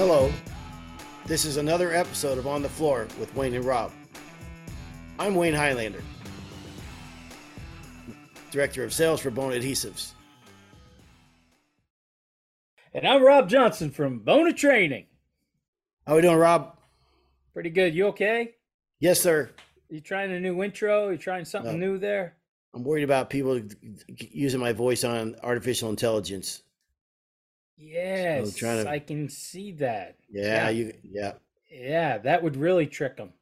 Hello. This is another episode of On the Floor with Wayne and Rob. I'm Wayne Highlander, Director of Sales for Bona Adhesives. And I'm Rob Johnson from Bona Training. How we doing, Rob? Pretty good. You okay? Yes, sir. You trying a new intro? You trying something No. new there? I'm worried about people using my voice on artificial intelligence. Yes, trying to- I can see that. Yeah, Yeah. you. Yeah, Yeah, that would really trick them.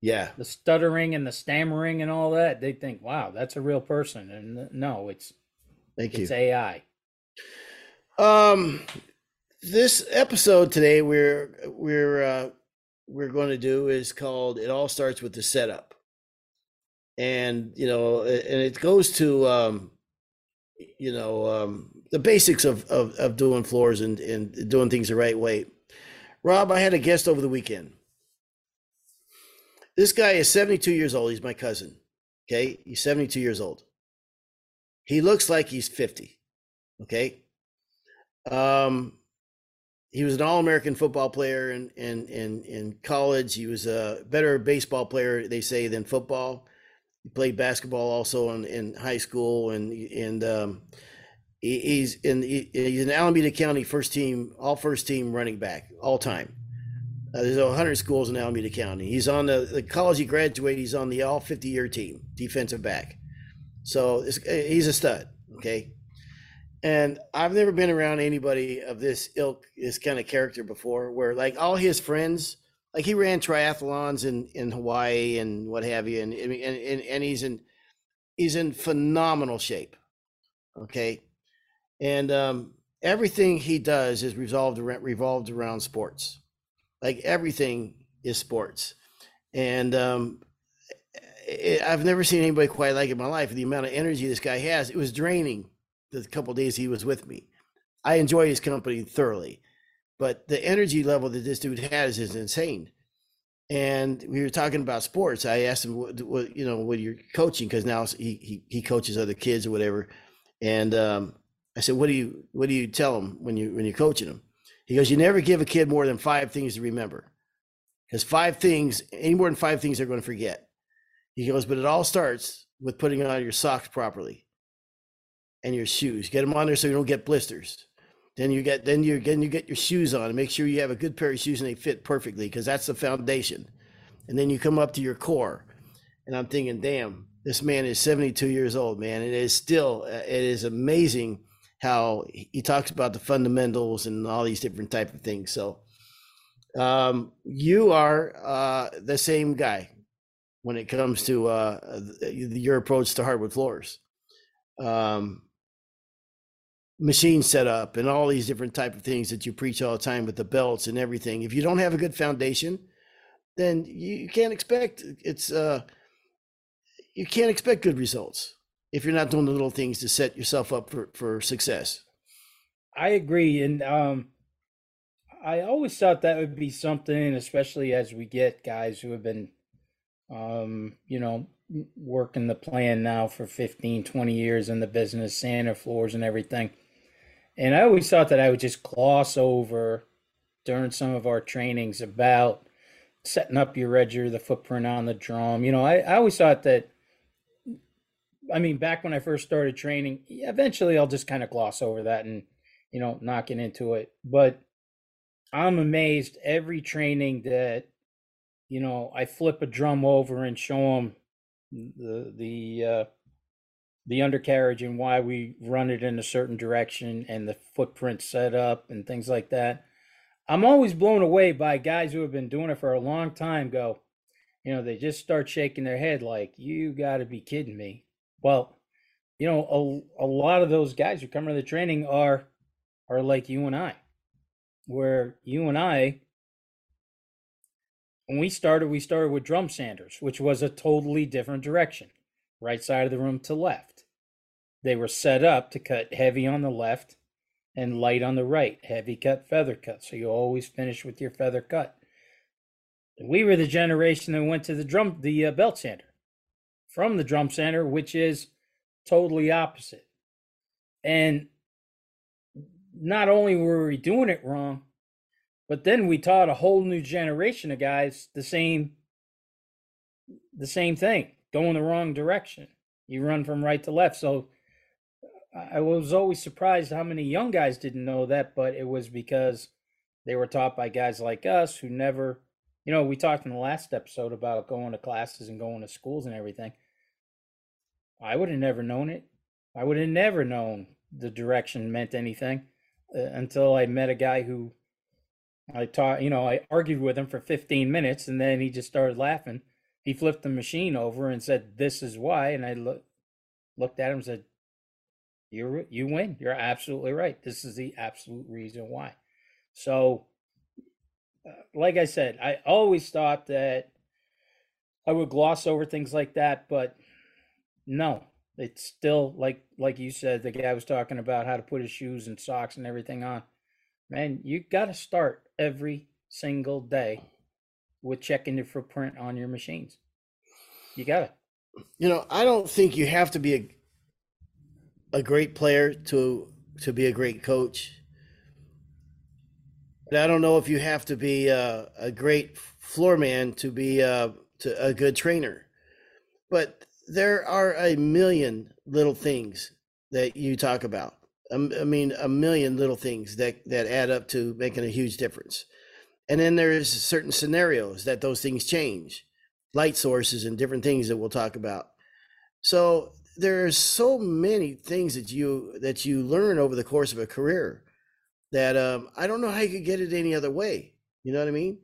yeah. The stuttering and the stammering and all that. They think, "Wow, that's a real person." And no, it's Thank you. it's AI. Um, this episode today we're we're uh, we're going to do is called "It All Starts with the Setup," and you know, and it goes to um, you know um, the basics of, of of doing floors and and doing things the right way. Rob, I had a guest over the weekend. This guy is 72 years old. He's my cousin. Okay, he's 72 years old. He looks like he's 50. Okay. Um, he was an all-American football player in, in in in college. He was a better baseball player, they say, than football. He played basketball also in, in high school, and and um, he's in he's an Alameda County first team, all first team running back, all time. Uh, there's 100 schools in Alameda County. He's on the, the college he graduated. He's on the all 50 year team, defensive back. So this, he's a stud. Okay. And I've never been around anybody of this ilk, this kind of character before, where like all his friends, like he ran triathlons in, in Hawaii and what have you, and and and, and he's in he's in phenomenal shape. Okay, and um, everything he does is revolved around, revolved around sports. Like everything is sports, and um, i I've never seen anybody quite like it in my life. The amount of energy this guy has, it was draining the couple days he was with me. I enjoy his company thoroughly, but the energy level that this dude has is insane. And we were talking about sports. I asked him, what, what you know, what you're coaching, because now he, he he coaches other kids or whatever. And um, I said, what do you what do you tell them when you when you're coaching them? He goes, you never give a kid more than five things to remember, because five things, any more than five things, they're going to forget. He goes, but it all starts with putting on your socks properly and your shoes. Get them on there so you don't get blisters. Then you get then you then you get your shoes on and make sure you have a good pair of shoes and they fit perfectly because that's the foundation. And then you come up to your core. And I'm thinking, damn, this man is 72 years old, man. It is still uh, it is amazing how he talks about the fundamentals and all these different type of things. So um you are uh the same guy when it comes to uh your approach to hardwood floors. Um machine setup and all these different type of things that you preach all the time with the belts and everything if you don't have a good foundation then you can't expect it's uh you can't expect good results if you're not doing the little things to set yourself up for for success I agree, and um, I always thought that would be something, especially as we get guys who have been, um, you know, working the plan now for 15, 20 years in the business, sanding floors and everything. And I always thought that I would just gloss over during some of our trainings about setting up your edger, the footprint on the drum. You know, I, I always thought that. I mean, back when I first started training, eventually I'll just kind of gloss over that and you know, knocking into it. But I'm amazed every training that, you know, I flip a drum over and show them the the uh, the undercarriage and why we run it in a certain direction and the footprint set up and things like that. I'm always blown away by guys who have been doing it for a long time. Go, you know, they just start shaking their head like, "You got to be kidding me." Well, you know, a, a lot of those guys who come to the training are are like you and I, where you and I, when we started, we started with drum sanders, which was a totally different direction, right side of the room to left. They were set up to cut heavy on the left and light on the right, heavy cut, feather cut. So you always finish with your feather cut. We were the generation that went to the drum, the uh, belt sander, from the drum sander, which is totally opposite. And not only were we doing it wrong, But then we taught a whole new generation of guys the same the same thing, going the wrong direction. You run from right to left. So I was always surprised how many young guys didn't know that, but it was because they were taught by guys like us who never, you know, we talked in the last episode about going to classes and going to schools and everything. I would have never known it. I would have never known the direction meant anything uh, until I met a guy who I taught, you know, I argued with him for 15 minutes and then he just started laughing. He flipped the machine over and said, This is why. And I look, looked at him and said, You you win. You're absolutely right. This is the absolute reason why. So, uh, like I said, I always thought that I would gloss over things like that, but no, it's still like like you said. The guy was talking about how to put his shoes and socks and everything on. Man, you got to start every single day with checking your footprint on your machines. You got it. You know, I don't think you have to be a a great player to to be a great coach. And I don't know if you have to be a, a great floor man to be a, to a good trainer. But there are a million little things that you talk about. I mean, a million little things that that add up to making a huge difference. And then there's certain scenarios that those things change, light sources and different things that we'll talk about. So there's so many things that you that you learn over the course of a career that um, I don't know how you could get it any other way. You know what I mean?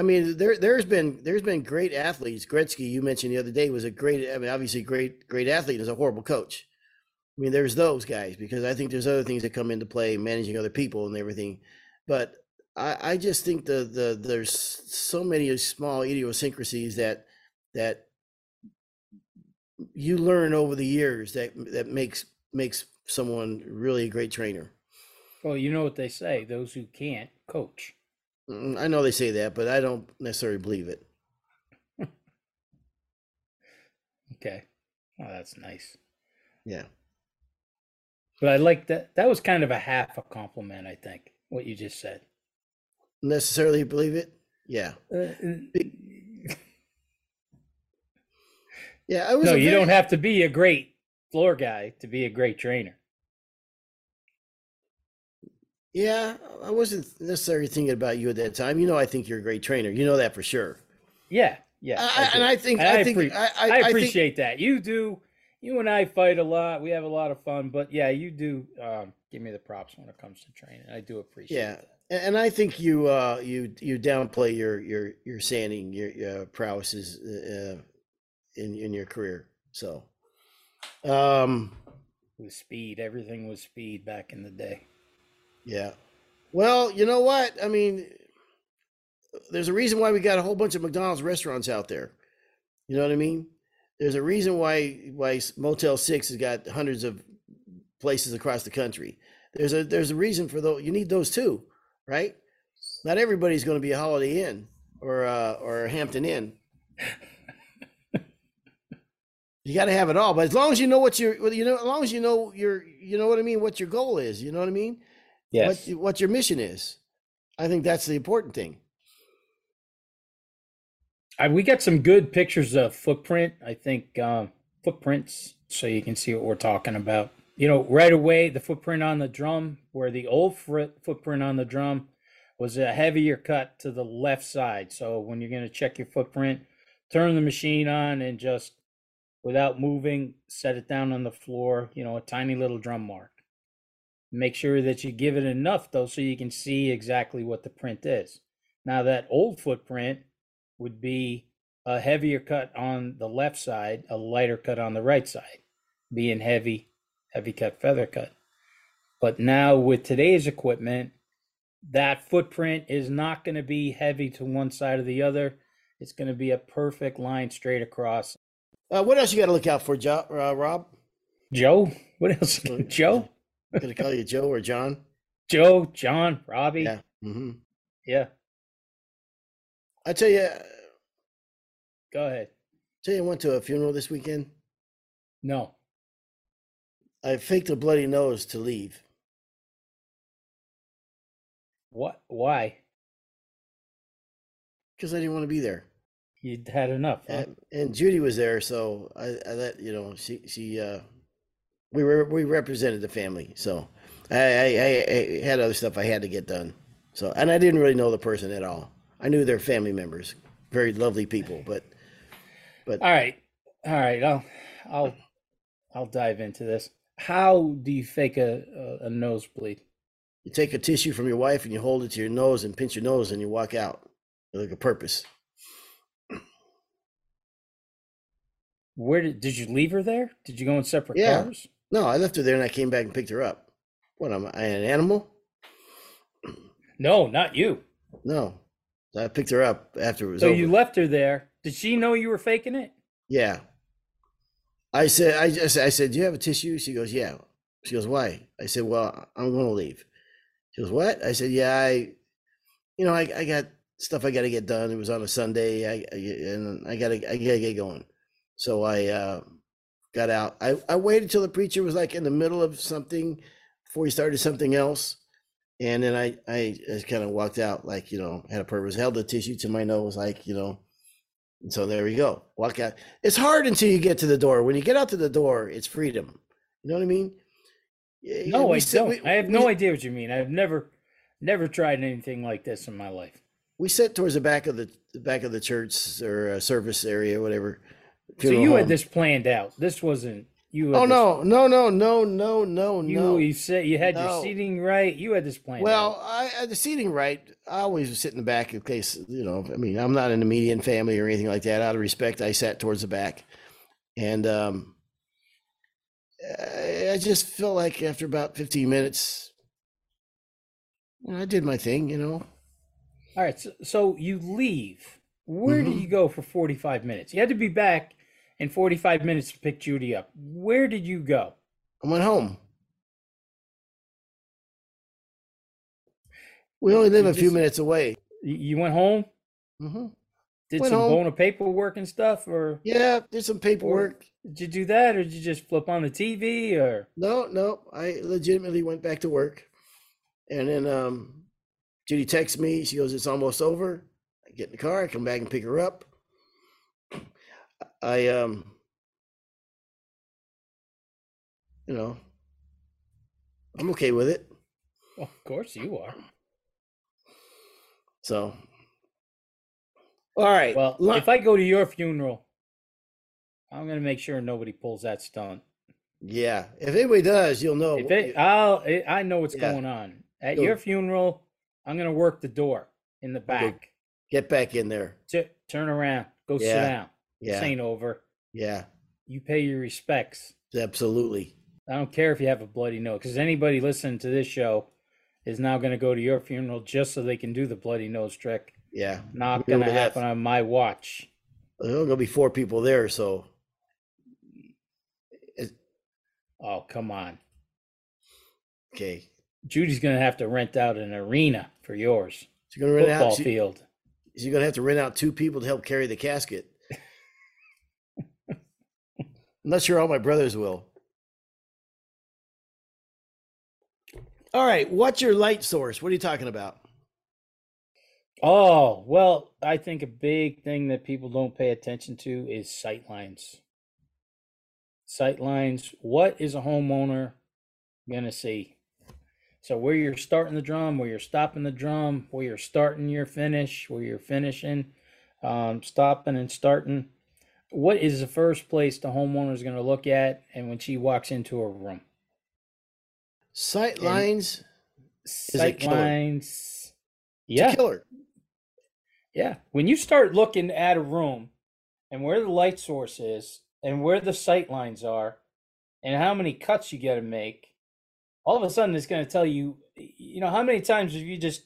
I mean, there there's been there's been great athletes. Gretzky, you mentioned the other day, was a great. I mean, obviously great great athlete is a horrible coach. I mean, there's those guys because I think there's other things that come into play, managing other people and everything. But I, I just think the the there's so many small idiosyncrasies that that you learn over the years that that makes makes someone really a great trainer. Well, you know what they say: those who can't coach. Mm, I know they say that, but I don't necessarily believe it. okay, well, that's nice. Yeah, but I like that. That was kind of a half a compliment, I think. What you just said necessarily believe it. Yeah. Uh yeah. I was no, you very... don't have to be a great floor guy to be a great trainer. Yeah, I wasn't necessarily thinking about you at that time. You know, I think you're a great trainer. You know that for sure. Yeah, yeah. I, I and I think and I, I, think I, I, appreciate think... that. You do. You and I fight a lot. We have a lot of fun. But yeah, you do um, give me the props when it comes to training. I do appreciate. Yeah, that and I think you uh, you you downplay your your your sanding your, your prowesses uh, in in your career. So, um, with speed, everything was speed back in the day. Yeah. Well, you know what? I mean, there's a reason why we got a whole bunch of McDonald's restaurants out there. You know what I mean? There's a reason why why Motel Six has got hundreds of places across the country. There's a there's a reason for those. You need those too right? Not everybody's going to be a Holiday Inn or uh, or Hampton Inn. you got to have it all, but as long as you know what your you know, as long as you know your you know what I mean, what your goal is, you know what I mean? Yes. What, what your mission is. I think that's the important thing. I, we got some good pictures of footprint. I think um, footprints, so you can see what we're talking about you know, right away, the footprint on the drum, where the old footprint on the drum was a heavier cut to the left side. So when you're going to check your footprint, turn the machine on and just without moving, set it down on the floor, you know, a tiny little drum mark. Make sure that you give it enough though so you can see exactly what the print is. Now, that old footprint would be a heavier cut on the left side, a lighter cut on the right side, being heavy heavy cut, feather cut. But now with today's equipment, that footprint is not going to be heavy to one side or the other. It's going to be a perfect line straight across. Uh, what else you got to look out for, jo- uh, Rob? Joe? What else? Joe? I'm to call you Joe or John. Joe, John, Robbie. Yeah. Mm-hmm. Yeah. I tell you. Go ahead. Tell you, I went to a funeral this weekend. No. I faked a bloody nose to leave. What? Why? because I didn't want to be there. You'd had enough. Huh? And, and Judy was there, so I, I let you know she she uh, we were we represented the family, so I, I I had other stuff I had to get done. So and I didn't really know the person at all. I knew their family members, very lovely people, but but all right, all right. I'll I'll I'll dive into this. How do you fake a, a, a nosebleed? You take a tissue from your wife and you hold it to your nose and pinch your nose and you walk out like a purpose. Where did did you leave her there? Did you go in separate Yeah. cars? No, I left her there and I came back and picked her up. What am I an animal? No, not you. No, I picked her up after it was over. So over. you left her there. Did she know you were faking it? Yeah. I said, I just, I said, do you have a tissue? She goes, yeah. She goes, why? I said, well, I'm going to leave. She goes, what? I said, yeah, I, you know, I, I got stuff I got to get done. It was on a Sunday. I, I and I got to, I got to get going. So I uh, got out. I, I waited till the preacher was like in the middle of something before he started something else. And then I, I just kind of walked out like, you know, had a purpose, held the tissue to my nose, like, you know, and so there we go. Walk out. It's hard until you get to the door. When you get out to the door, it's freedom. You know what I mean? No, we I don't. we- I have we- no idea what you mean. I've never never tried anything like this in my life. We sit towards the back of the, the back of the church or uh, service area, whatever. So you had this planned out. This wasn't you. Oh no, no, no, no, no, no, You no. you said you had No. your seating right. You had this planned. Well, out. I I- the seating right. I always sit in the back in case you know. I mean, I'm not in the median family or anything like that. Out of respect, I sat towards the back, and um, I just felt like after about 15 minutes, you know, I did my thing. You know, all right. So, so you leave. Where did Mhm. you go for forty five minutes? You had to be back in forty five minutes to pick Judy up. Where did you go? I went home. We only live You a few minutes away. You- You went home. Mm-hmm. Did Went some home. bona paperwork and stuff, or Yeah, did some paperwork. did you do that, or did you just flip on the TV, or No, no, I legitimately went back to work. And then um Judy texts me, she goes, It's almost over. I get in the car, I come back and pick her up. I um you know, I'm okay with it. well, of course you are. So all right. Well, li- if I go to your funeral, I'm gonna make sure nobody pulls that stunt. yeah, if anybody does, you'll know. If it, I'll, I I know what's Yeah. going on at Go- your funeral. I'm gonna work the door in the back. Get back in there. Tu- turn around, go sit Yeah. This ain't over. Yeah. You pay your respects. Absolutely. I don't care if you have a bloody nose, because anybody listening to this show is now going to go to your funeral just so they can do the bloody nose trick. Yeah. Not going to happen on my watch. There's gonna be four people there, so Oh, come on. okay. Judy's going to have to rent out an arena for yours. She's gonna rent Football out. She, field. she's gonna have to rent out two people to help carry the casket. Not sure all my brothers will. All right, what's your light source? What are you talking about? Oh, well, I think a big thing that people don't pay attention to is sight lines. Sight lines. What is a homeowner going to see? So, where you're starting the drum, where you're stopping the drum, where you're starting your finish, where you're finishing, um, stopping and starting. What is the first place the homeowner is going to look at and when she walks into a room? Sight And- lines. Sight lines. Yeah. killer. Yeah. When you start looking at a room and where the light source is and where the sight lines are and how many cuts you got to make, all of a sudden it's going to tell you, you know, how many times have you just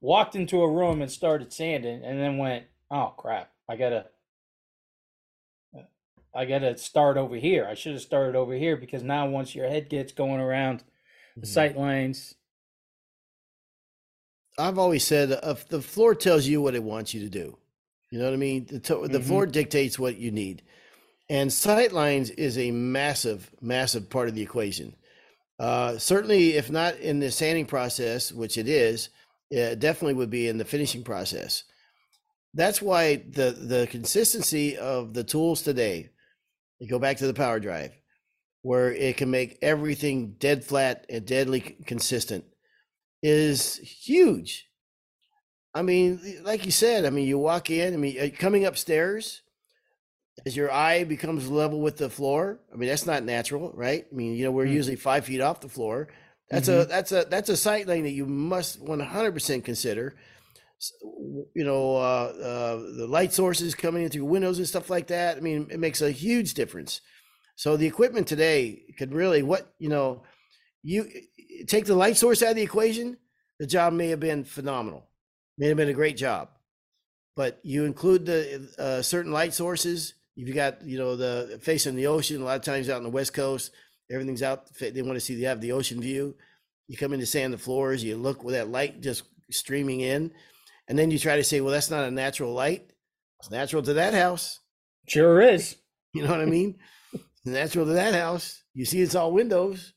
walked into a room and started sanding and then went, oh crap, I got to. I got to start over here. I should have started over here because now once your head gets going around the Mhm. sight lines, I've always said uh, the floor tells you what it wants you to do, you know what I mean. The, to- the Mhm. floor dictates what you need, and sight lines is a massive, massive part of the equation. Uh, certainly, if not in the sanding process, which it is, it definitely would be in the finishing process. that's why the the consistency of the tools today, you go back to the power drive, where it can make everything dead flat and deadly consistent, is huge. I mean, like you said, I mean, you walk in, I mean, uh, coming upstairs, as your eye becomes level with the floor, I mean, that's not natural, right? I mean, you know, we're mm-hmm. usually five feet off the floor. That's mm-hmm. a that's a that's a sight line that you must 100% consider you know, uh, uh, the light sources coming in through windows and stuff like that. I mean, it makes a huge difference. So the equipment today could really, what you know, you take the light source out of the equation, the job may have been phenomenal, may have been a great job, but you include the uh, certain light sources. If You've got, you know, the facing the ocean. A lot of times out on the west coast, everything's out. They want to see they have the ocean view. You come in to sand the floors. You look with that light just streaming in and then you try to say, well, that's not a natural light. It's natural to that house. Sure is. You know what I mean? natural to that house. You see, it's all windows.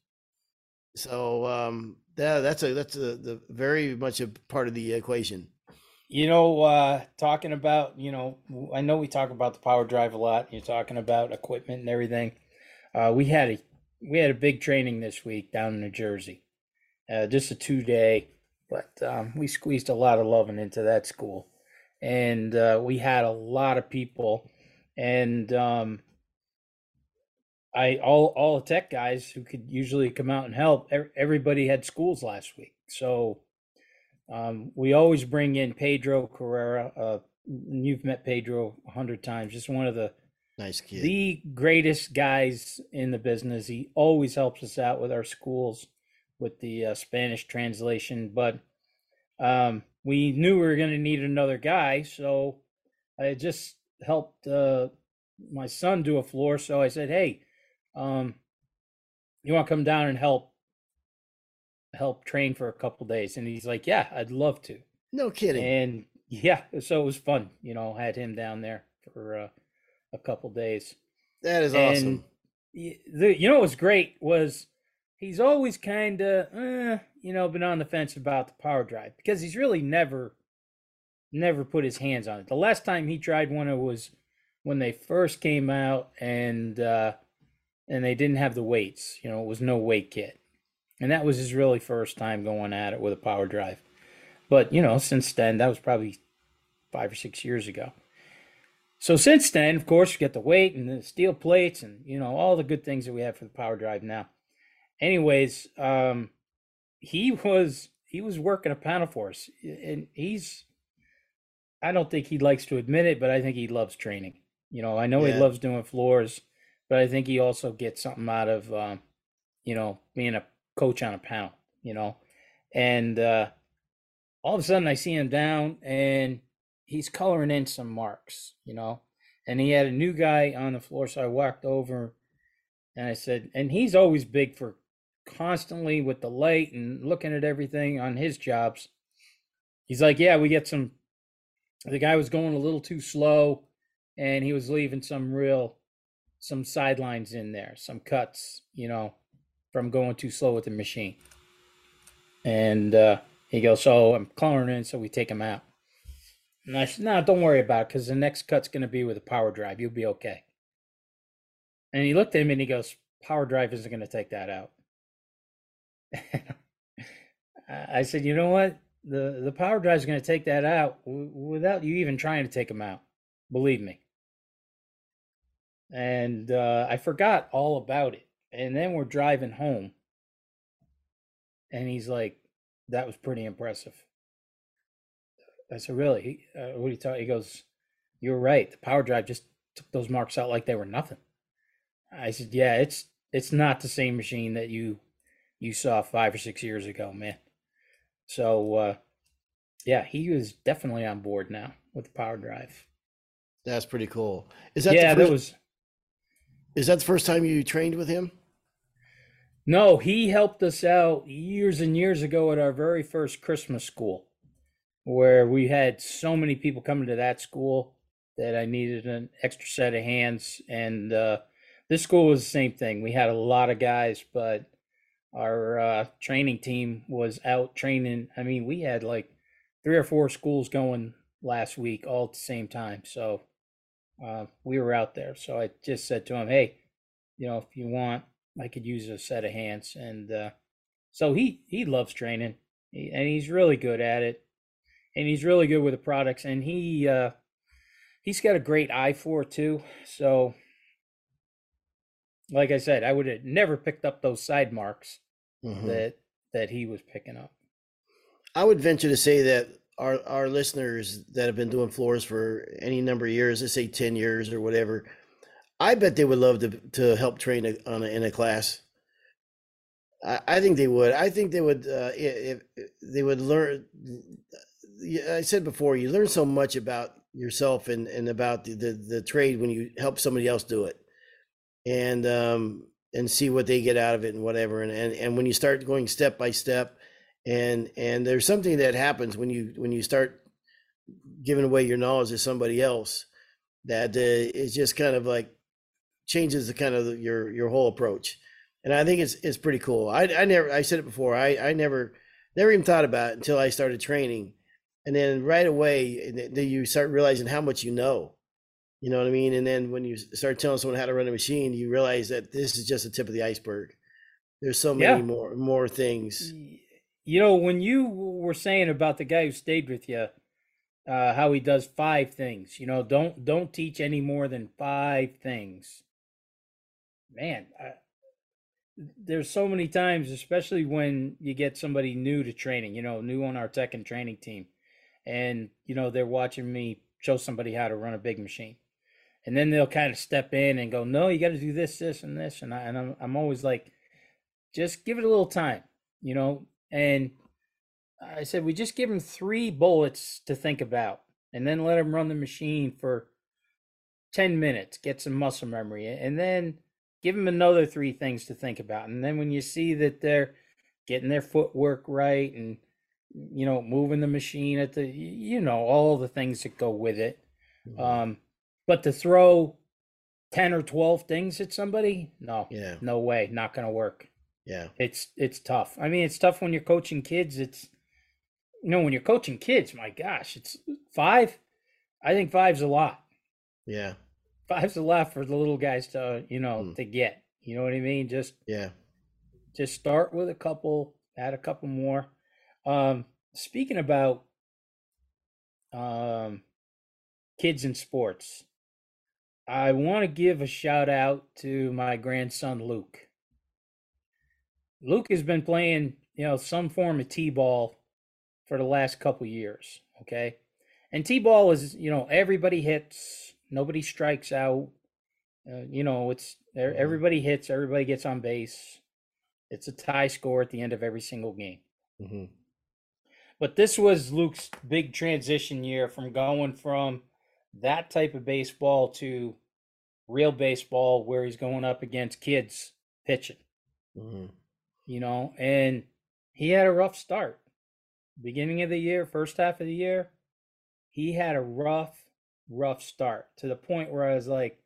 So um, yeah, that's a that's a the very much a part of the equation. You know, uh, talking about you know, I know we talk about the power drive a lot. You're talking about equipment and everything. Uh, we had a we had a big training this week down in New Jersey. Uh, just a two day but um, we squeezed a lot of loving into that school, and uh, we had a lot of people, and um, I all all the tech guys who could usually come out and help. Everybody had schools last week, so um, we always bring in Pedro Carrera. Uh, you've met Pedro a hundred times. Just one of the nice kid. the greatest guys in the business. He always helps us out with our schools with the uh, Spanish translation, but um, we knew we were going to need another guy, so I just helped uh, my son do a floor. So I said, "Hey, um, you want to come down and help help train for a couple days?" And he's like, "Yeah, I'd love to." No kidding. And yeah, so it was fun. You know, had him down there for uh, a couple days. That is awesome. The, you know what was great was he's always kind of, eh, you know, been on the fence about the power drive because he's really never, never put his hands on it. The last time he tried one, it was when they first came out and uh, and they didn't have the weights. You know, it was no weight kit, and that was his really first time going at it with a power drive. But you know, since then, that was probably five or six years ago. So since then, of course, we get the weight and the steel plates and you know all the good things that we have for the power drive now anyways, um, he was he was working a panel for us, and he's. I don't think he likes to admit it, but I think he loves training. You know, I know yeah. he loves doing floors, but I think he also gets something out of, um, you know, being a coach on a panel. You know, and uh, all of a sudden I see him down and he's coloring in some marks. You know, and he had a new guy on the floor, so I walked over and I said, and he's always big for constantly with the light and looking at everything on his jobs. He's like, yeah, we get some. The guy was going a little too slow, and he was leaving some real, some sidelines in there, some cuts, you know, from going too slow with the machine. And uh, he goes, so I'm coloring in, so we take him out. And I said, no, don't worry about it, because the next cut's going to be with a power drive. You'll be okay. And he looked at him and he goes, power drive isn't going to take that out. I said, you know what? The the power drive is going to take that out w- without you even trying to take them out. Believe me. And uh, I forgot all about it. And then we're driving home, and he's like, "That was pretty impressive." I said, "Really? Uh, what are you talking?" He goes, "You're right. The power drive just took those marks out like they were nothing." I said, "Yeah, it's it's not the same machine that you you saw five or six years ago, man. So uh, yeah, he was definitely on board now with the power drive. That's pretty cool. Is that yeah? First, that was. Is that the first time you trained with him? No, he helped us out years and years ago at our very first Christmas school, where we had so many people coming to that school that I needed an extra set of hands. And uh, this school was the same thing. We had a lot of guys, but our uh, training team was out training. I mean, we had like three or four schools going last week all at the same time. So uh, we were out there. So I just said to him, "Hey, you know, if you want, I could use a set of hands." And uh, so he he loves training, he, and he's really good at it, and he's really good with the products, and he uh, he's got a great eye for it too. So, like I said, I would have never picked up those side marks Mhm. that that he was picking up. I would venture to say that our our listeners that have been doing floors for any number of years, let's say ten years or whatever, I bet they would love to to help train a, on a, in a class. I, I think they would. I think they would. Uh, if, if they would learn. I said before, you learn so much about yourself and and about the the, the trade when you help somebody else do it, and um and see what they get out of it and whatever. And and and when you start going step by step and and there's something that happens when you when you start giving away your knowledge to somebody else that uh, just kind of like changes the kind of your your whole approach and i think it's it's pretty cool i i never i said it before i i never never even thought about it until i started training and then right away then you start realizing how much you know you know what i mean and then when you start telling someone how to run a machine you realize that this is just the tip of the iceberg there's so many Yeah. more more things You know, when you were saying about the guy who stayed with you, uh, how he does five things. You know, don't don't teach any more than five things. Man, I, there's so many times, especially when you get somebody new to training. You know, new on our tech and training team, and you know they're watching me show somebody how to run a big machine, and then they'll kind of step in and go, "No, you got to do this, this, and this," and I and I'm I'm always like, just give it a little time, you know. And I said, we just give them three bullets to think about, and then let them run the machine for 10 minutes, get some muscle memory, and then give them another three things to think about. And then when you see that they're getting their footwork right and, you know, moving the machine at the, you know, all the things that go with it. Mhm. Um, but to throw 10 or 12 things at somebody, no, yeah no way, not going to work yeah it's it's tough. I mean, it's tough when you're coaching kids. It's you know when you're coaching kids. My gosh, it's five. I think five's a lot. yeah Five's a lot for the little guys to you know Mm. to get. You know what I mean? Just yeah just start with a couple, add a couple more. Um, speaking about um, kids in sports, I want to give a shout out to my grandson Luke. Luke has been playing, you know, some form of t-ball for the last couple years. Okay, and t-ball is, you know, everybody hits, nobody strikes out. Uh, you know, it's Mhm. everybody hits, everybody gets on base. It's a tie score at the end of every single game. hmm But this was Luke's big transition year from going from that type of baseball to real baseball where he's going up against kids pitching, hmm you know, and he had a rough start. Beginning of the year, first half of the year, he had a rough, rough start to the point where I was like,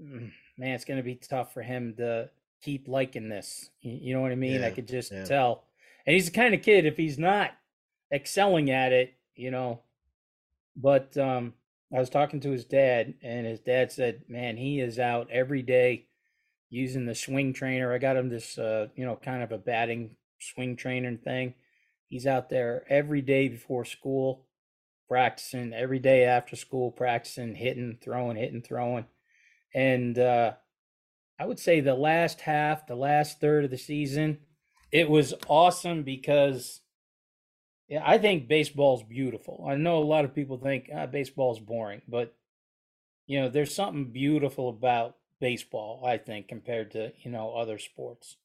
"Mm, man, it's going to be tough for him to keep liking this. You, know what I mean? I could just yeah. tell. And he's the kind of kid, if he's not excelling at it, you know. But um, I was talking to his dad, and his dad said, man, he is out every day using the swing trainer. I got him this, uh, you know, kind of a batting swing trainer thing. He's out there every day before school practicing, every day after school practicing, hitting, throwing, hitting, throwing. And uh, I would say the last half, the last third of the season, it was awesome because yeah, I think baseball's beautiful. I know a lot of people think ah, baseball's boring, but you know, there's something beautiful about baseball, I think, compared to, you know, other sports.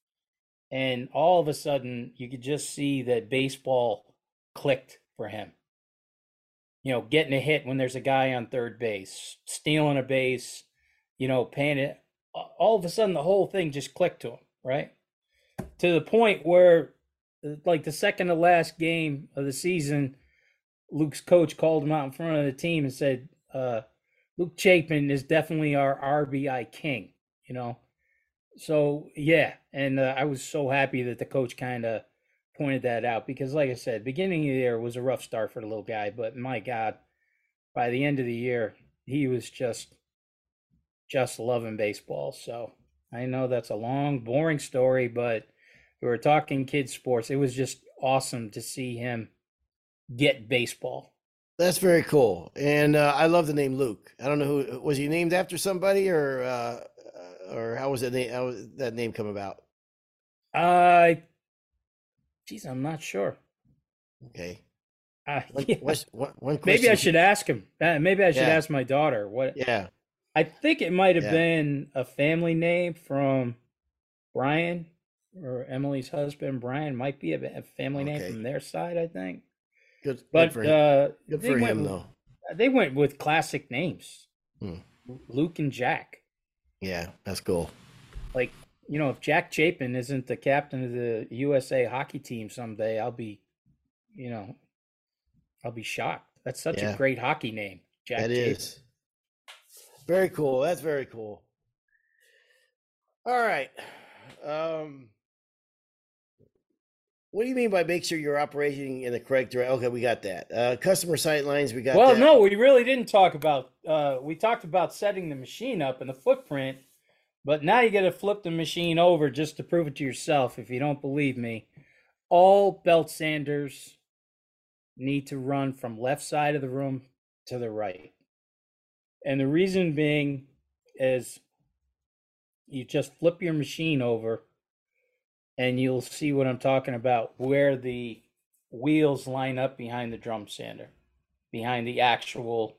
And all of a sudden, you could just see that baseball clicked for him. You know, getting a hit when there's a guy on third base, stealing a base, you know, paying it. All of a sudden, the whole thing just clicked to him, right? To the point where, like, the second to last game of the season, Luke's coach called him out in front of the team and said, uh, Luke Chapin is definitely our RBI king, you know? So, yeah. And uh, I was so happy that the coach kind of pointed that out because, like I said, beginning of the year was a rough start for the little guy, but my God, by the end of the year, he was just just loving baseball. So I know that's a long, boring story, but we were talking kids sports. It was just awesome to see him get baseball. That's very cool, and uh, I love the name Luke. I don't know who was he named after somebody or uh, or how was that name? How was that name come about? Uh, geez, I'm not sure. Okay. Uh, yeah. one- one- one Maybe I should ask him. Uh, maybe I should Yeah. ask my daughter. What Yeah. I think it might have Yeah. been a family name from Brian or Emily's husband. Brian might be a, family name Okay. from their side. I think, Good, good for him. uh, good they for went him with- though. They went with classic names, Hmm. Luke and Jack. Yeah, that's cool. Like you know, if Jack Chapin isn't the captain of the USA hockey team someday, I'll be, you know, I'll be shocked. That's such Yeah. a great hockey name, Jack. That Chapin. is very cool. That's very cool. All right. Um, what do you mean by make sure you're operating in the correct direction? Okay, we got that. Uh, customer sight lines, we got Well, that. no, we really didn't talk about. Uh, we talked about setting the machine up and the footprint, but now you got to flip the machine over just to prove it to yourself. If you don't believe me, all belt sanders need to run from left side of the room to the right, and the reason being is you just flip your machine over, and you'll see what I'm talking about, where the wheels line up behind the drum sander behind the actual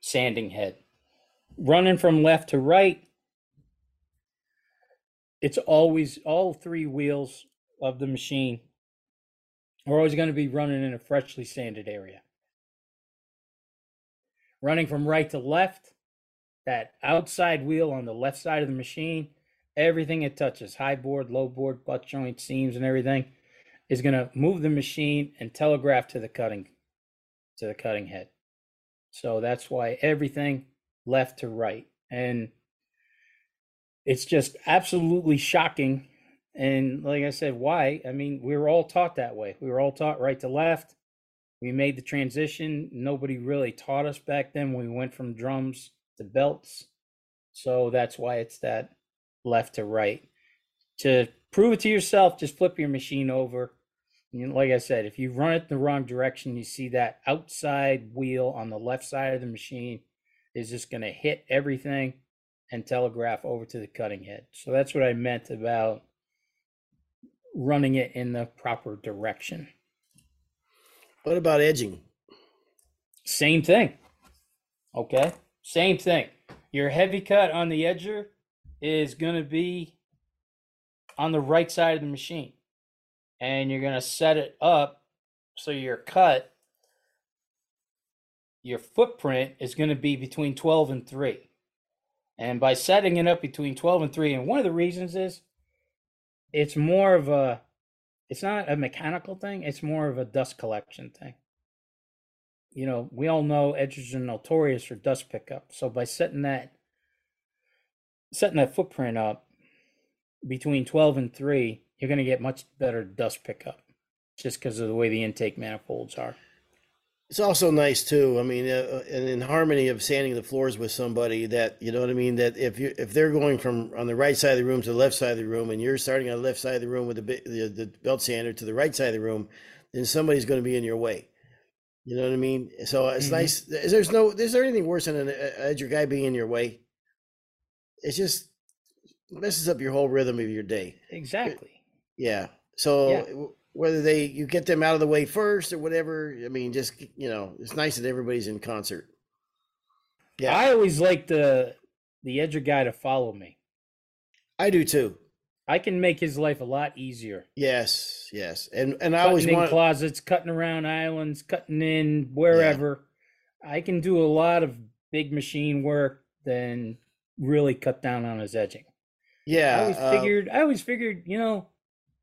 sanding head. Running from left to right, it's always all three wheels of the machine are always going to be running in a freshly sanded area. Running from right to left, that outside wheel on the left side of the machine, everything it touches, high board, low board, butt joint, seams, and everything, is going to move the machine and telegraph to the cutting to the cutting head. So that's why everything left to right. And it's just absolutely shocking. And like I said, why? I mean, we were all taught that way. We were all taught right to left. We made the transition. Nobody really taught us back then we went from drums to belts. So that's why it's that left to right. To prove it to yourself, just flip your machine over. Like I said, if you run it the wrong direction, you see that outside wheel on the left side of the machine is just going to hit everything and telegraph over to the cutting head. So that's what I meant about running it in the proper direction. What about edging? Same thing. Okay. Same thing. Your heavy cut on the edger is going to be on the right side of the machine. And you're going to set it up so your cut, your footprint is going to be between 12 and 3. And by setting it up between 12 and 3, and one of the reasons is it's more of a, it's not a mechanical thing, it's more of a dust collection thing you know, we all know edges are notorious for dust pickup. So by setting that setting that footprint up between 12 and 3, you're going to get much better dust pickup just because of the way the intake manifolds are. It's also nice too. I mean, uh, and in harmony of sanding the floors with somebody that you know what I mean. That if you if they're going from on the right side of the room to the left side of the room, and you're starting on the left side of the room with the the, the belt sander to the right side of the room, then somebody's going to be in your way. You know what I mean? So it's Mhm. nice. Is there's no is there anything worse than an uh, edger guy being in your way? It's just messes up your whole rhythm of your day. Exactly. Yeah. So Yeah. whether they you get them out of the way first or whatever, I mean, just you know, it's nice that everybody's in concert. Yeah, I always like the the edger guy to follow me. I do too. I can make his life a lot easier. Yes, yes, and and I Cutting always in want. closets, cutting around islands, cutting in wherever. I can do a lot of big machine work than really cut down on his edging. Yeah, I always uh, figured I always figured, you know,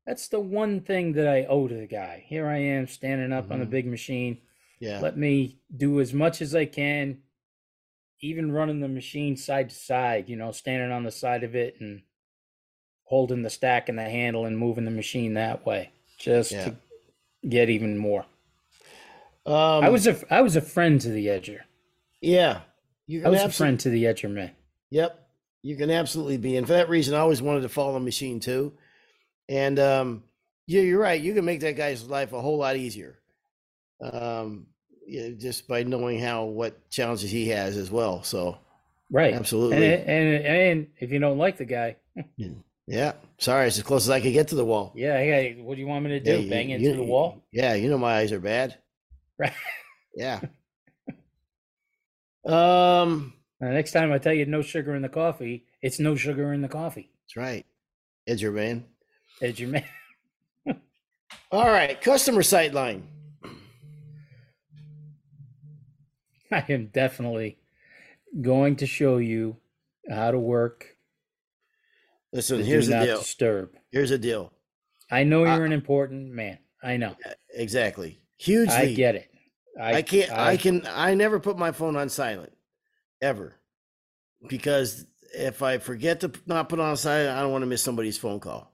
that's the one thing that I owe to the guy. Here I am standing up on the big machine. yeah, Let me do as much as I can, even running the machine side to side, you know, standing on the side of it and holding the stack and the handle and moving the machine that way. Just Yeah. to get even more. um, I was a I was a friend to the edger. Yeah, you I was a friend to the edgerman. Yep, you can absolutely be. And for that reason, I always wanted to follow the machine too. And um, yeah, you're right. You can make that guy's life a whole lot easier. Um, yeah, just by knowing how what challenges he has as well. So Right. absolutely, And, and and if you don't like the guy, yeah. Sorry, it's as close as I could get to the wall. yeah, hey, what do you want me to do? Yeah, Bang you- into the wall? Yeah, you know my eyes are bad. Right. Yeah. um, Next time I tell you no sugar in the coffee, it's no sugar in the coffee. that's right. Edgerman. As your man. All right, customer sight line. I am definitely going to show you how to work. Listen, the here's do the not deal. disturb. Here's the deal. I know you're an important man. I know. Exactly. Hugely. I get it. I, can't. I, can. I never put my phone on silent, ever, because if I forget to not put on a silent, I don't want to miss somebody's phone call.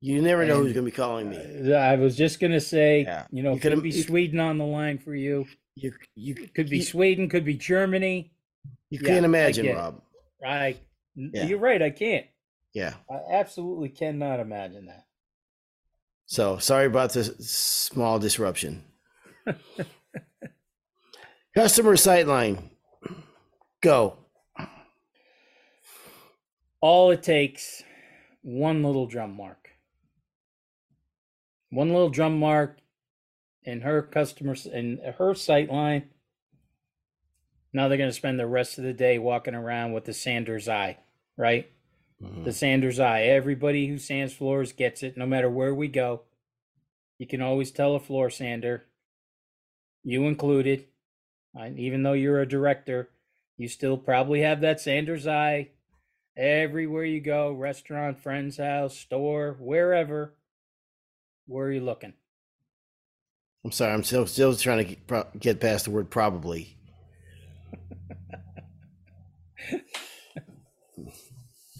You never know who's going to be calling me. I was just gonna say, Yeah. you know, You could could be you- Sweden on the line for you. You you Could be you, Sweden. Could be Germany. you yeah, can't imagine, it. Rob. I. Yeah. You're right. I can't. Yeah. I absolutely cannot imagine that. So sorry about this small disruption. Customer sight line. Go. All it takes, one little drum mark. One little drum mark in her customers in her sight line. Now they're going to spend the rest of the day walking around with the Sanders eye, right? Mhm. The Sanders eye. Everybody who sands floors gets it, no matter where we go. You can always tell a floor sander, you included. And even though you're a director, you still probably have that Sanders eye everywhere you go restaurant, friend's house, store, wherever. Where are you looking? I'm sorry. I'm still still trying to get, get past the word probably.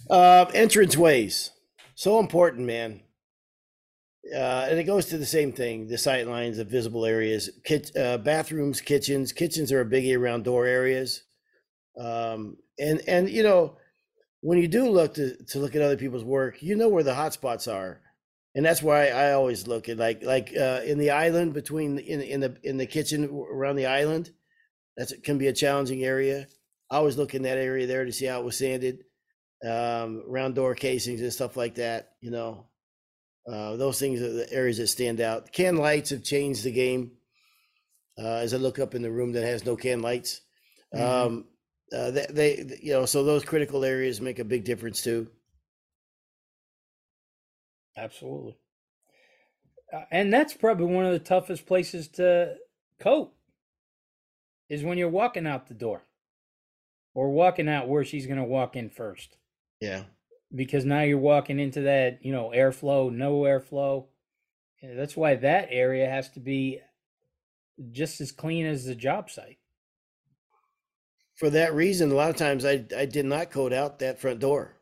uh, entrance ways, so important, man. Uh, and it goes to the same thing: the sight lines, the visible areas, kit, uh, bathrooms, kitchens. Kitchens are a biggie around door areas. Um, and and you know, when you do look to to look at other people's work, you know where the hot spots are and that's why I always look at like like uh, in the island between in in the in the kitchen around the island. That's it can be a challenging area. I always look in that area there to see how it was sanded, um, round door casings and stuff like that. You know, uh, those things are the areas that stand out. Can lights have changed the game. Uh, as I look up in the room that has no can lights, Mhm. um, uh, they, they you know so those critical areas make a big difference too. Absolutely. Uh, and that's probably one of the toughest places to cope is when you're walking out the door or walking out where she's going to walk in first Yeah. because now you're walking into that, you know, airflow, no airflow. And that's why that area has to be just as clean as the job site. For that reason, a lot of times I I did not code out that front door.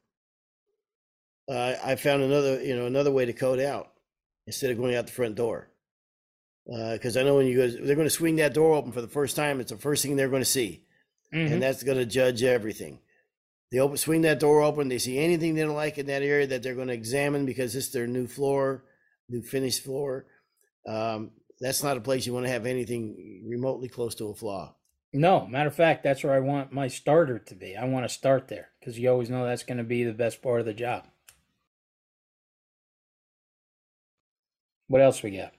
Uh, I found another you know another way to code out instead of going out the front door. Because I know when you go, they're going to swing that door open for the first time. It's the first thing they're going to see, Mhm. and that's going to judge everything. They open, swing that door open. They see anything they don't like in that area that they're going to examine because it's their new floor, new finished floor. Um, that's not a place you want to have anything remotely close to a flaw. No, matter of fact, that's where I want my starter to be. I want to start there because you always know that's going to be the best part of the job. What else we got?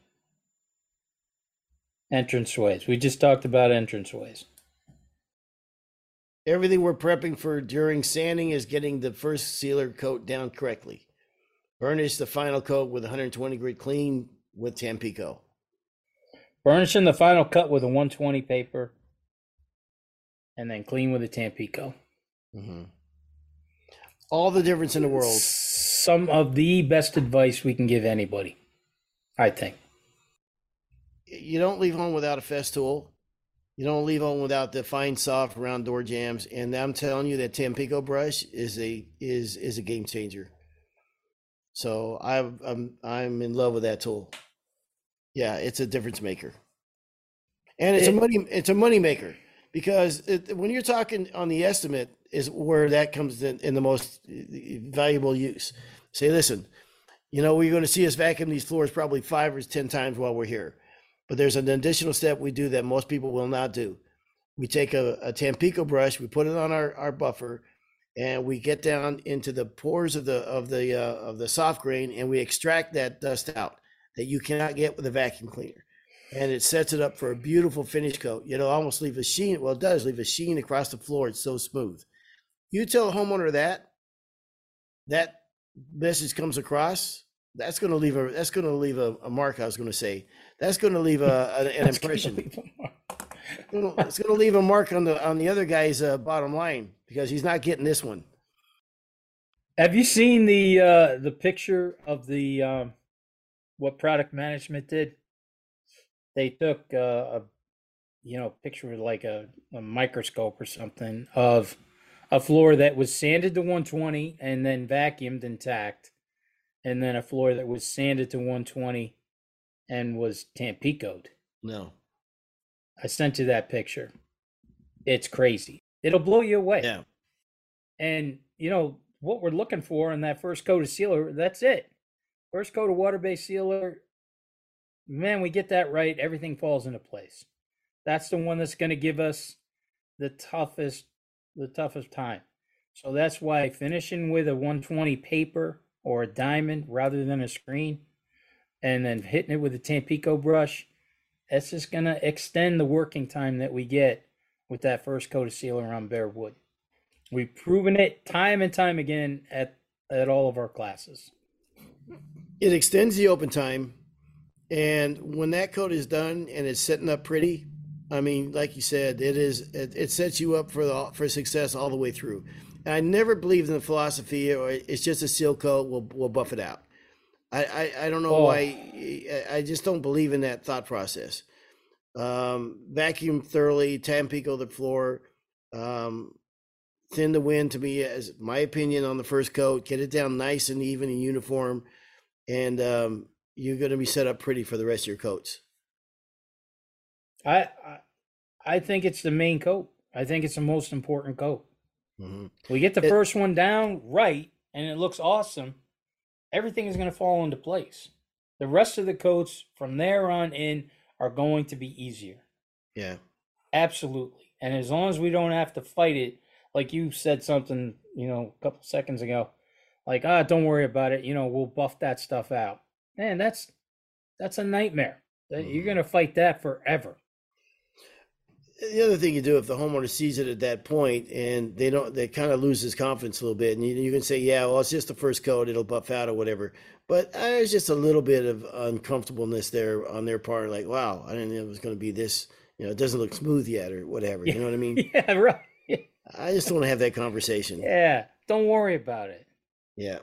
Entranceways. We just talked about entranceways. Everything we're prepping for during sanding is getting the first sealer coat down correctly. Burnish the final coat with 120 grit clean with Tampico. Burnishing the final cut with a 120 paper and then clean with a Tampico. Mhm. All the difference in the world. Some of the best advice we can give anybody, I think. You don't leave home without a Festool. You don't leave home without the fine, soft, round door jambs. And I'm telling you that Tampico brush is a is is a game changer. So I'm I'm I'm in love with that tool. Yeah, it's a difference maker, and it's a money it's a money maker because it, when you're talking on the estimate is where that comes in, in the most valuable use. Say, listen, you know, we're going to see us vacuum these floors probably five or 10 times while we're here. But there's an additional step we do that most people will not do. We take a, a Tampico brush, we put it on our, our buffer, and we get down into the pores of the of the uh, of the soft grain, and we extract that dust out that you cannot get with a vacuum cleaner and it sets it up for a beautiful finish coat. You know, almost leave a sheen. Well, it does leave a sheen across the floor. It's so smooth. You tell a homeowner that that message comes across, that's going to leave a that's going to leave a, a, mark. I was going to say that's going to leave a, an, an impression. it's going to leave a mark on the on the other guy's uh, bottom line because he's not getting this one. Have you seen the uh, the picture of the um, what product management did? They took uh, a you know picture with like a, a microscope or something of a floor that was sanded to 120 and then vacuumed intact and then a floor that was sanded to 120 and was tampicoed. No. I sent you that picture. It's crazy. It'll blow you away. Yeah. And you know what we're looking for in that first coat of sealer that's it. First coat of water-based sealer man, we get that right, everything falls into place. That's the one that's going to give us the toughest, the toughest time. So that's why finishing with a 120 paper or a diamond rather than a screen, and then hitting it with a Tampico brush, that's just going to extend the working time that we get with that first coat of sealer on bare wood. We've proven it time and time again at at all of our classes. It extends the open time and when that coat is done and it's setting up pretty, I mean, like you said, it is it, it sets you up for the for success all the way through. And I never believed in the philosophy or it's just a seal coat, we'll we'll buff it out. I I, I don't know oh. why I just don't believe in that thought process. Um, vacuum thoroughly, Tampico the floor, um, thin the wind to me as my opinion on the first coat, get it down nice and even and uniform, and um, you're going to be set up pretty for the rest of your coats. I, I, I think it's the main coat. I think it's the most important coat. Mm-hmm. We get the it, first one down right, and it looks awesome. Everything is going to fall into place. The rest of the coats from there on in are going to be easier. Yeah, absolutely. And as long as we don't have to fight it, like you said something, you know, a couple seconds ago, like ah, don't worry about it. You know, we'll buff that stuff out man, that's that's a nightmare. Mm-hmm. You're going to fight that forever. The other thing you do if the homeowner sees it at that point and they don't, they kind of lose his confidence a little bit, and you, you can say, yeah, well, it's just the first coat, it'll buff out or whatever. But uh, there's just a little bit of uncomfortableness there on their part, like, wow, I didn't know it was going to be this. You know, it doesn't look smooth yet, or whatever. You know what I mean? yeah, right. I just don't want to have that conversation. Yeah, don't worry about it. Yeah.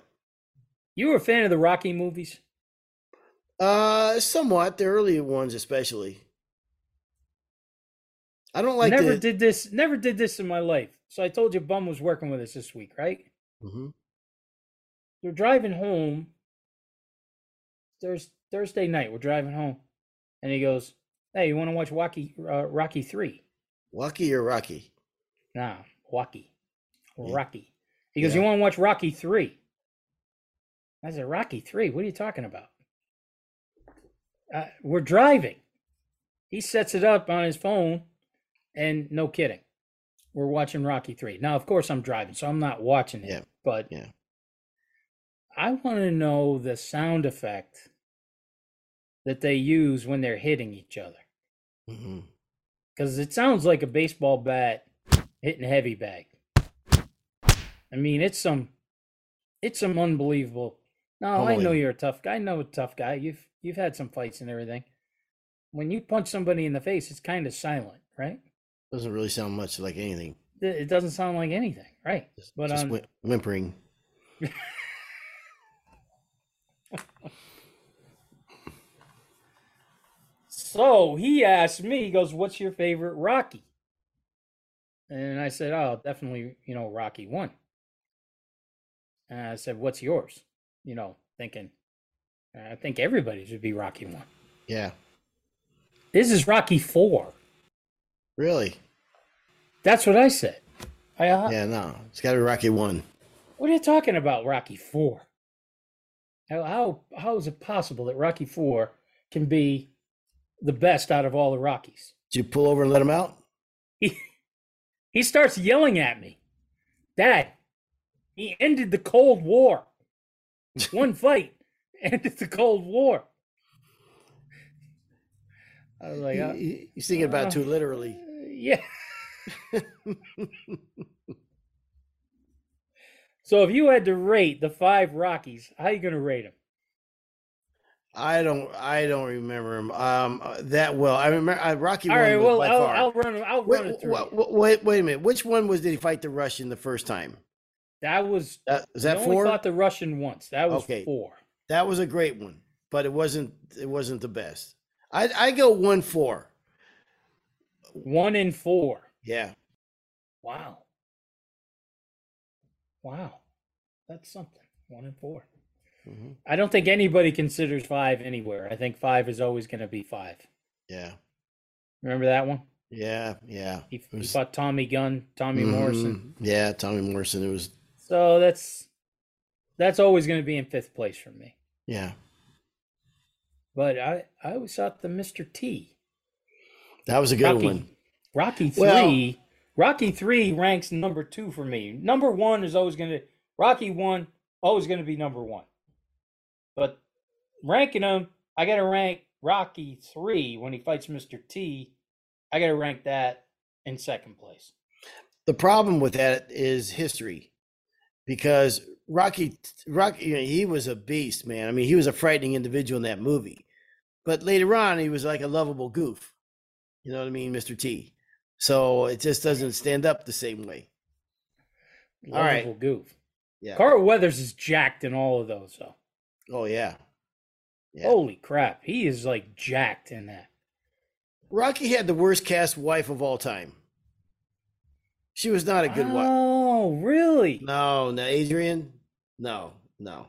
You were a fan of the Rocky movies? Uh, somewhat the early ones, especially. I don't like. Never the... did this. Never did this in my life. So I told you, Bum was working with us this week, right? Mm-hmm. We're driving home. There's Thursday night. We're driving home, and he goes, "Hey, you want to watch Rocky uh, Rocky three? Rocky or Rocky? Nah, Rocky. Rocky. He goes, yeah. "You want to watch Rocky three? I said, "Rocky three? What are you talking about?" Uh, we're driving. He sets it up on his phone, and no kidding, we're watching Rocky Three. Now, of course, I'm driving, so I'm not watching it. Yeah. But yeah, I want to know the sound effect that they use when they're hitting each other, because mm-hmm. it sounds like a baseball bat hitting a heavy bag. I mean, it's some, it's some unbelievable. No, I know you're a tough guy. I know a tough guy. You've You've had some fights and everything. When you punch somebody in the face, it's kind of silent, right? Doesn't really sound much like anything. It doesn't sound like anything, right? Just, but just um, whimpering. so he asked me, he goes, What's your favorite Rocky? And I said, Oh, definitely, you know, Rocky one. And I said, What's yours? You know, thinking, I think everybody should be Rocky one. Yeah. This is Rocky four. Really? That's what I said. I, uh, Yeah, no, it's got to be Rocky one. What are you talking about, Rocky Four? How, how how is it possible that Rocky Four can be the best out of all the Rockies? Did you pull over and let him out? He he starts yelling at me, Dad. He ended the Cold War. One fight ended the Cold War. I was like, He- uh, thinking about it too literally. yeah. so if you had to rate the five Rockies, how are you gonna rate them? I don't. I don't remember him um, uh, that well. I remember uh, Rocky. All right, well, I'll. I'll run. I'll run it Wait, through. wait, wait, wait a minute. Which one was did he fight the Russian the first time? That was That, is that only four? fought the Russian once. That was Okay. four. That was a great one, but it wasn't. It wasn't the best. I I go one four. One in four. Yeah, Wow. Wow. That's something. One in four. Mhm. I don't think anybody considers five anywhere. I think five is always going to be five. yeah, Remember that one? yeah, yeah. He, he was- fought Tommy Gunn, Tommy Morrison. Mhm. Yeah, Tommy Morrison. It was. So that's that's always going to be in fifth place for me. Yeah, But I I always thought the Mr. T. that was a good Rocky, one. Rocky Well- three. Rocky three ranks number two for me. Number one is always going to Rocky one always going to be number one. But ranking them, I got to rank Rocky three when he fights Mr. T. I got to rank that in second place. The problem with that is history, because Rocky, Rocky, you know, he was a beast, man. I mean, he was a frightening individual in that movie, but later on, he was like a lovable goof. You know what I mean, Mr. T. So it just doesn't stand up the same way. All right. Lovable goof. Yeah. Carl Weathers is jacked in all of those though. oh yeah. Yeah. Holy crap, he is like jacked in that. Rocky had the worst cast wife of all time. She was not a good wife. Oh, really? No, no, Adrian. No, no.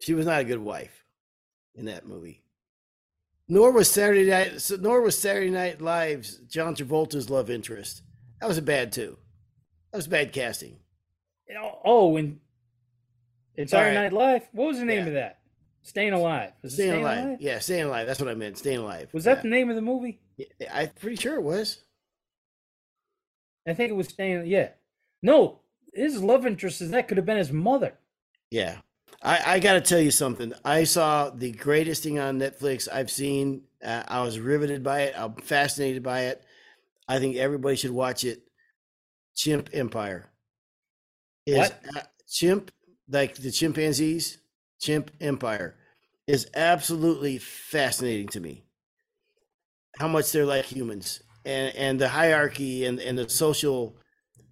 She was not a good wife in that movie. Nor was Saturday Night. Nor was Saturday Night Live's John Travolta's love interest. That was a bad too. That was bad casting. Oh, Oh, and it's Saturday right. Night Live. What was the name Yeah. of that? Staying Alive. It Staying, alive. Yeah, staying alive. That's what I meant. Staying alive. Was that Yeah. the name of the movie? Yeah, I'm pretty sure it was. I think it was Staying. Yeah. No, his love interest is that could have been his mother. Yeah. I, I got to tell you something. I saw the greatest thing on Netflix I've seen. Uh, I was riveted by it. I'm fascinated by it. I think everybody should watch it. Chimp Empire. Is What? a- chimp like the chimpanzees? Chimp Empire is absolutely fascinating to me. How much they're like humans and and the hierarchy and and the social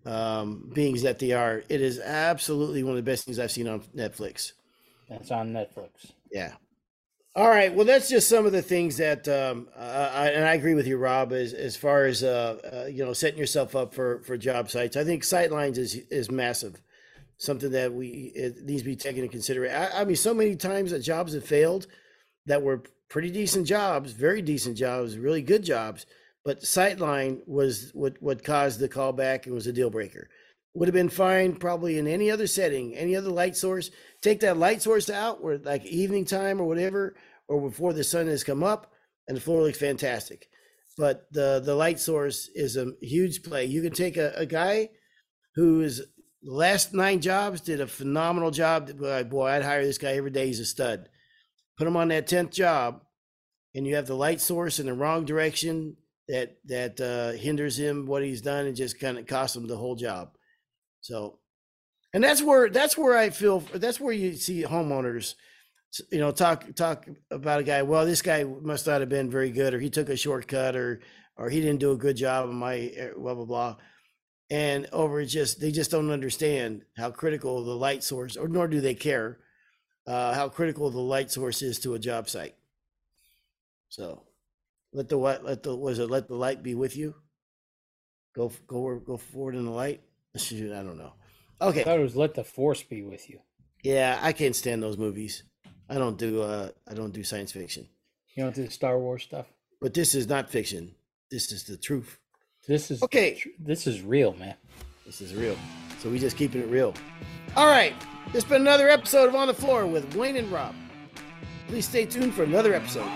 um, beings that they are. It is absolutely one of the best things I've seen on Netflix. That's on Netflix. Yeah. All right. Well, that's just some of the things that, um, I, and I agree with you, Rob, as as far as uh, uh, you know, setting yourself up for for job sites. I think sightlines is is massive, something that we it needs to be taken into consideration. I, I mean, so many times that jobs have failed that were pretty decent jobs, very decent jobs, really good jobs, but sightline was what what caused the callback and was a deal breaker. Would have been fine probably in any other setting, any other light source. Take that light source out, where like evening time or whatever, or before the sun has come up, and the floor looks fantastic. But the the light source is a huge play. You can take a, a guy who is last nine jobs did a phenomenal job. Boy, boy, I'd hire this guy every day. He's a stud. Put him on that tenth job, and you have the light source in the wrong direction that that uh, hinders him what he's done and just kind of costs him the whole job. So, and that's where that's where I feel that's where you see homeowners, you know, talk talk about a guy. Well, this guy must not have been very good, or he took a shortcut, or or he didn't do a good job on my blah blah blah. And over just they just don't understand how critical the light source, or nor do they care uh, how critical the light source is to a job site. So, let the what let the was it let the light be with you. Go go go forward in the light. Shoot, I don't know. Okay. I thought it was Let the Force Be With You. yeah, I can't stand those movies. I don't do uh I don't do science fiction. You don't do the Star Wars stuff? But this is not fiction. This is the truth. This is Okay. This is real, man. This is real. So we just keeping it real. All right. This has been another episode of On the Floor with Wayne and Rob. Please stay tuned for another episode.